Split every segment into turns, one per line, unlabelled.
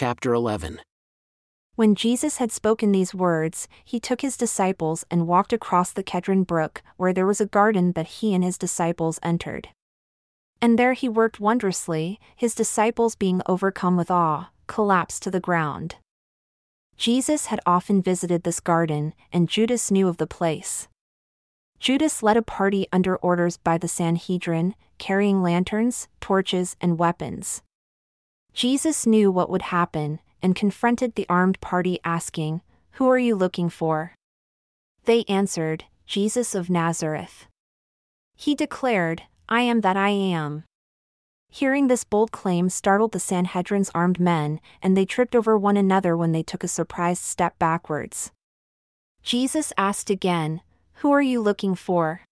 chapter 11.
When Jesus had spoken these words, he took his disciples and walked across the Kedron brook, where there was a garden that he and his disciples entered. And there he worked wondrously, his disciples being overcome with awe, collapsed to the ground. Jesus had often visited this garden, and Judas knew of the place. Judas led a party under orders by the Sanhedrin, carrying lanterns, torches, and weapons. Jesus knew what would happen, and confronted the armed party, asking, Who are you looking for? They answered, Jesus of Nazareth. He declared, I am that I am. Hearing this bold claim startled the Sanhedrin's armed men, and they tripped over one another when they took a surprised step backwards. Jesus asked again, Who are you looking for?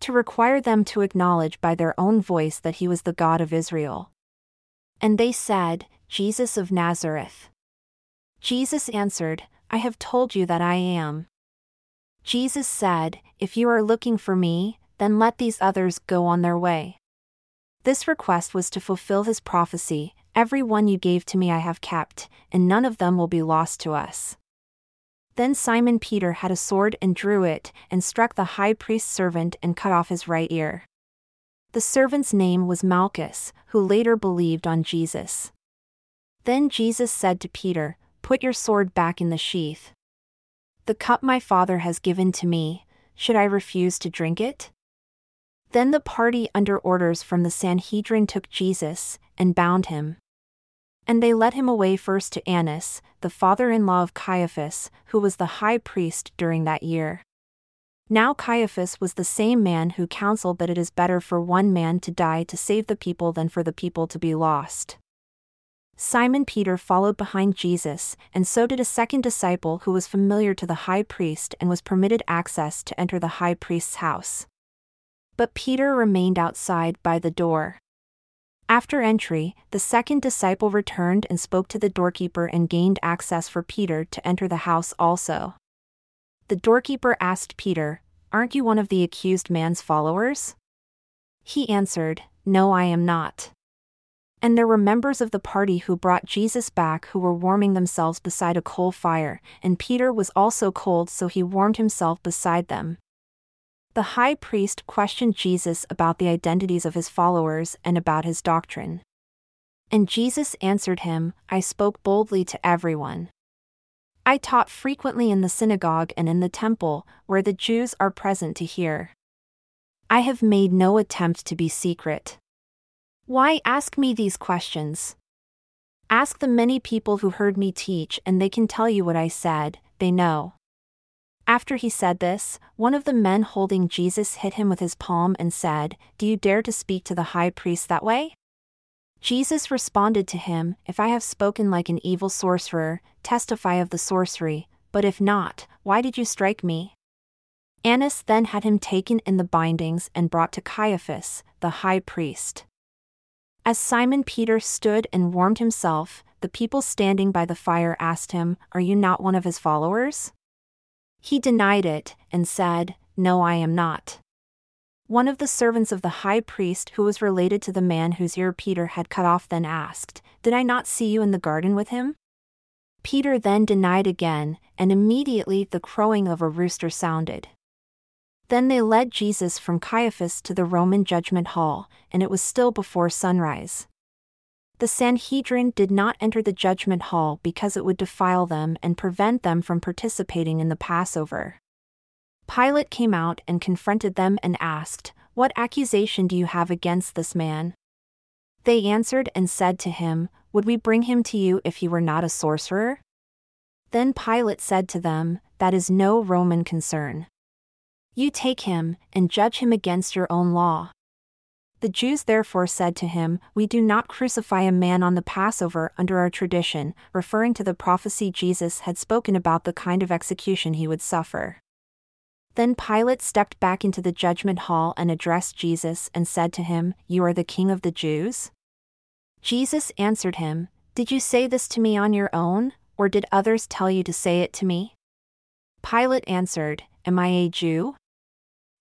To require them to acknowledge by their own voice that he was the God of Israel. And they said, Jesus of Nazareth. Jesus answered, I have told you that I am. Jesus said, If you are looking for me, then let these others go on their way. This request was to fulfill his prophecy Every one you gave to me I have kept, and none of them will be lost to us. Then Simon Peter had a sword and drew it, and struck the high priest's servant and cut off his right ear. The servant's name was Malchus, who later believed on Jesus. Then Jesus said to Peter, Put your sword back in the sheath. The cup my Father has given to me, should I refuse to drink it? Then the party under orders from the Sanhedrin took Jesus, and bound him. And they led him away first to Annas, the father in law of Caiaphas, who was the high priest during that year. Now Caiaphas was the same man who counseled that it is better for one man to die to save the people than for the people to be lost. Simon Peter followed behind Jesus, and so did a second disciple who was familiar to the high priest and was permitted access to enter the high priest's house. But Peter remained outside by the door. After entry, the second disciple returned and spoke to the doorkeeper and gained access for Peter to enter the house also. The doorkeeper asked Peter, Aren't you one of the accused man's followers? He answered, No, I am not. And there were members of the party who brought Jesus back who were warming themselves beside a coal fire, and Peter was also cold, so he warmed himself beside them. The high priest questioned Jesus about the identities of his followers and about his doctrine. And Jesus answered him, I spoke boldly to everyone. I taught frequently in the synagogue and in the temple, where the Jews are present to hear. I have made no attempt to be secret. Why ask me these questions? Ask the many people who heard me teach, and they can tell you what I said, they know. After he said this, one of the men holding Jesus hit him with his palm and said, Do you dare to speak to the high priest that way? Jesus responded to him, If I have spoken like an evil sorcerer, testify of the sorcery, but if not, why did you strike me? Annas then had him taken in the bindings and brought to Caiaphas, the high priest. As Simon Peter stood and warmed himself, the people standing by the fire asked him, Are you not one of his followers? He denied it, and said, No, I am not. One of the servants of the high priest who was related to the man whose ear Peter had cut off then asked, Did I not see you in the garden with him? Peter then denied again, and immediately the crowing of a rooster sounded. Then they led Jesus from Caiaphas to the Roman judgment hall, and it was still before sunrise. The Sanhedrin did not enter the judgment hall because it would defile them and prevent them from participating in the Passover. Pilate came out and confronted them and asked, What accusation do you have against this man? They answered and said to him, Would we bring him to you if he were not a sorcerer? Then Pilate said to them, That is no Roman concern. You take him, and judge him against your own law. The Jews therefore said to him, We do not crucify a man on the Passover under our tradition, referring to the prophecy Jesus had spoken about the kind of execution he would suffer. Then Pilate stepped back into the judgment hall and addressed Jesus and said to him, You are the king of the Jews? Jesus answered him, Did you say this to me on your own, or did others tell you to say it to me? Pilate answered, Am I a Jew?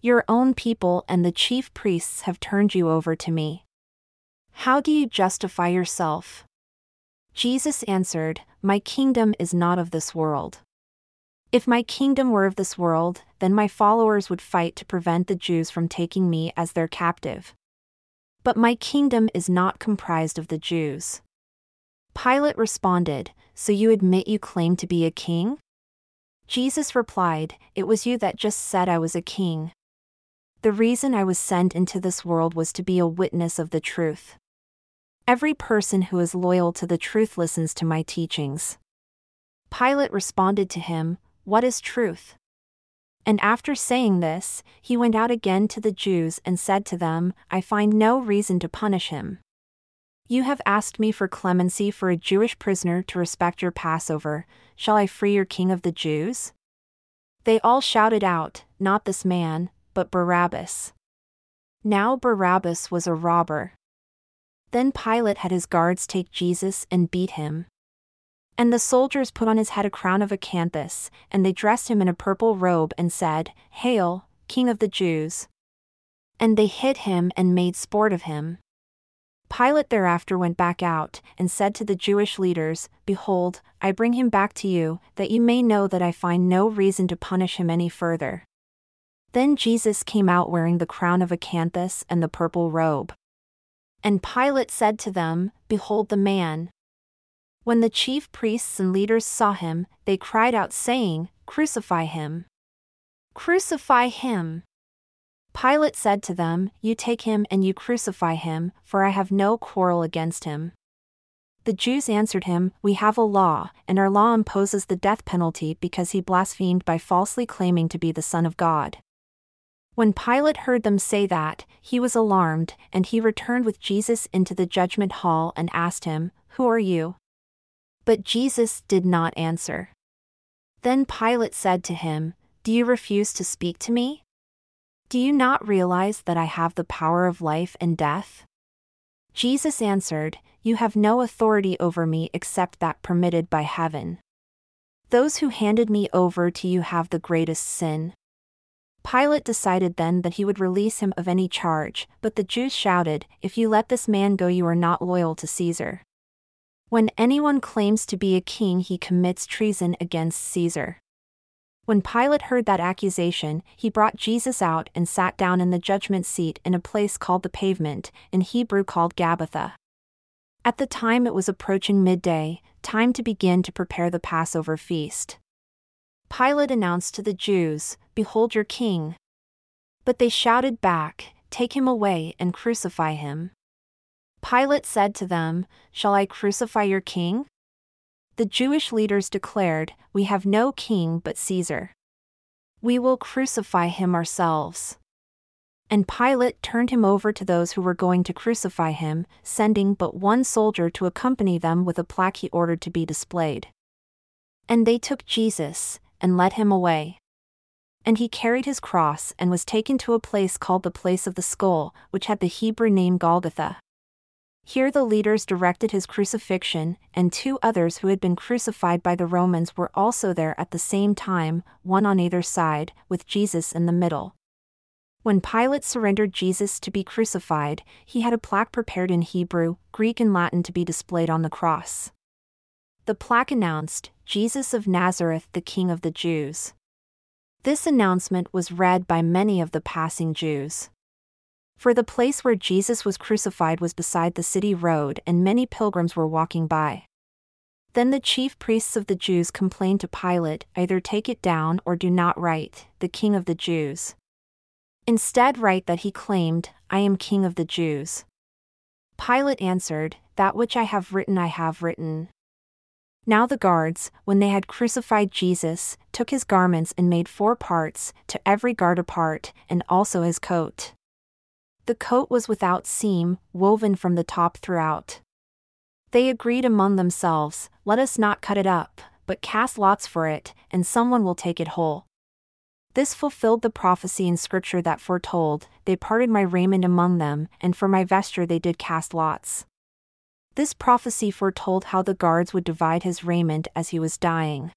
Your own people and the chief priests have turned you over to me. How do you justify yourself? Jesus answered, My kingdom is not of this world. If my kingdom were of this world, then my followers would fight to prevent the Jews from taking me as their captive. But my kingdom is not comprised of the Jews. Pilate responded, So you admit you claim to be a king? Jesus replied, It was you that just said I was a king. The reason I was sent into this world was to be a witness of the truth. Every person who is loyal to the truth listens to my teachings. Pilate responded to him, What is truth? And after saying this, he went out again to the Jews and said to them, I find no reason to punish him. You have asked me for clemency for a Jewish prisoner to respect your Passover, shall I free your king of the Jews? They all shouted out, Not this man, but Barabbas. Now Barabbas was a robber. Then Pilate had his guards take Jesus and beat him. And the soldiers put on his head a crown of acanthus, and they dressed him in a purple robe and said, Hail, King of the Jews! And they hit him and made sport of him. Pilate thereafter went back out, and said to the Jewish leaders, Behold, I bring him back to you, that you may know that I find no reason to punish him any further. Then Jesus came out wearing the crown of acanthus and the purple robe. And Pilate said to them, Behold the man. When the chief priests and leaders saw him, they cried out, saying, Crucify him! Crucify him! Pilate said to them, You take him and you crucify him, for I have no quarrel against him. The Jews answered him, We have a law, and our law imposes the death penalty because he blasphemed by falsely claiming to be the Son of God. When Pilate heard them say that, he was alarmed, and he returned with Jesus into the judgment hall and asked him, Who are you? But Jesus did not answer. Then Pilate said to him, Do you refuse to speak to me? Do you not realize that I have the power of life and death? Jesus answered, You have no authority over me except that permitted by heaven. Those who handed me over to you have the greatest sin. Pilate decided then that he would release him of any charge, but the Jews shouted, If you let this man go, you are not loyal to Caesar. When anyone claims to be a king, he commits treason against Caesar. When Pilate heard that accusation, he brought Jesus out and sat down in the judgment seat in a place called the pavement, in Hebrew called Gabbatha. At the time it was approaching midday, time to begin to prepare the Passover feast. Pilate announced to the Jews, Behold your king. But they shouted back, Take him away and crucify him. Pilate said to them, Shall I crucify your king? The Jewish leaders declared, We have no king but Caesar. We will crucify him ourselves. And Pilate turned him over to those who were going to crucify him, sending but one soldier to accompany them with a plaque he ordered to be displayed. And they took Jesus, and led him away. And he carried his cross and was taken to a place called the place of the skull, which had the Hebrew name Golgotha. Here the leaders directed his crucifixion, and two others who had been crucified by the Romans were also there at the same time, one on either side, with Jesus in the middle. When Pilate surrendered Jesus to be crucified, he had a plaque prepared in Hebrew, Greek, and Latin to be displayed on the cross. The plaque announced, Jesus of Nazareth, the King of the Jews. This announcement was read by many of the passing Jews. For the place where Jesus was crucified was beside the city road, and many pilgrims were walking by. Then the chief priests of the Jews complained to Pilate either take it down or do not write, the King of the Jews. Instead, write that he claimed, I am King of the Jews. Pilate answered, That which I have written I have written. Now the guards, when they had crucified Jesus, took his garments and made four parts, to every guard a part, and also his coat. The coat was without seam, woven from the top throughout. They agreed among themselves, Let us not cut it up, but cast lots for it, and someone will take it whole. This fulfilled the prophecy in Scripture that foretold, They parted my raiment among them, and for my vesture they did cast lots. This prophecy foretold how the guards would divide his raiment as he was dying.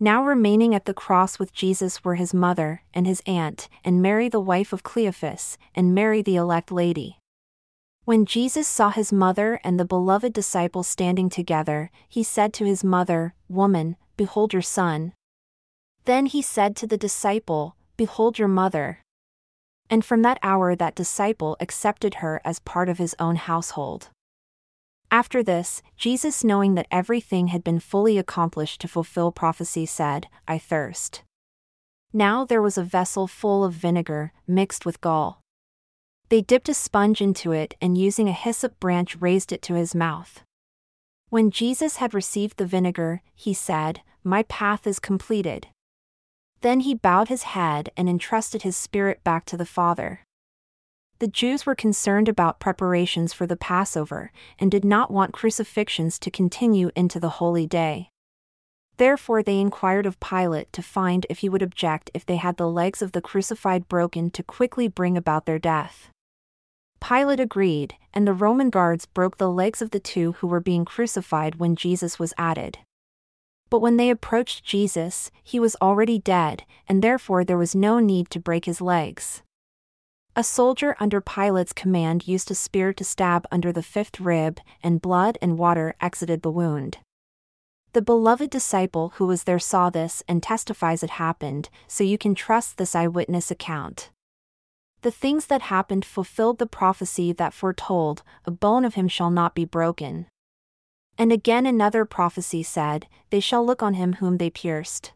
Now remaining at the cross with Jesus were his mother, and his aunt, and Mary the wife of Cleophas, and Mary the elect lady. When Jesus saw his mother and the beloved disciple standing together, he said to his mother, Woman, behold your son. Then he said to the disciple, Behold your mother. And from that hour that disciple accepted her as part of his own household. After this, Jesus, knowing that everything had been fully accomplished to fulfill prophecy, said, I thirst. Now there was a vessel full of vinegar, mixed with gall. They dipped a sponge into it and using a hyssop branch raised it to his mouth. When Jesus had received the vinegar, he said, My path is completed. Then he bowed his head and entrusted his spirit back to the Father. The Jews were concerned about preparations for the Passover and did not want crucifixions to continue into the holy day. Therefore they inquired of Pilate to find if he would object if they had the legs of the crucified broken to quickly bring about their death. Pilate agreed, and the Roman guards broke the legs of the two who were being crucified when Jesus was added. But when they approached Jesus, he was already dead, and therefore there was no need to break his legs. A soldier under Pilate's command used a spear to stab under the fifth rib, and blood and water exited the wound. The beloved disciple who was there saw this and testifies it happened, so you can trust this eyewitness account. The things that happened fulfilled the prophecy that foretold, a bone of him shall not be broken. And again another prophecy said, They shall look on him whom they pierced.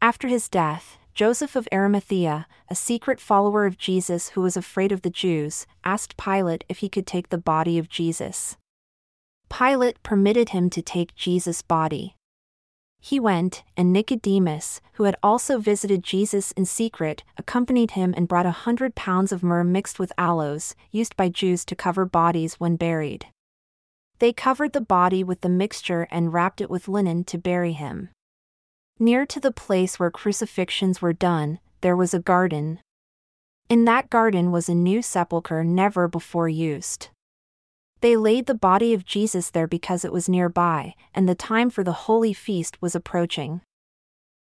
After his death, Joseph of Arimathea, a secret follower of Jesus who was afraid of the Jews, asked Pilate if he could take the body of Jesus. Pilate permitted him to take Jesus' body. He went, and Nicodemus, who had also visited Jesus in secret, accompanied him and brought a hundred pounds of myrrh mixed with aloes, used by Jews to cover bodies when buried. They covered the body with the mixture and wrapped it with linen to bury him. Near to the place where crucifixions were done, there was a garden. In that garden was a new sepulchre never before used. They laid the body of Jesus there because it was nearby, and the time for the holy feast was approaching.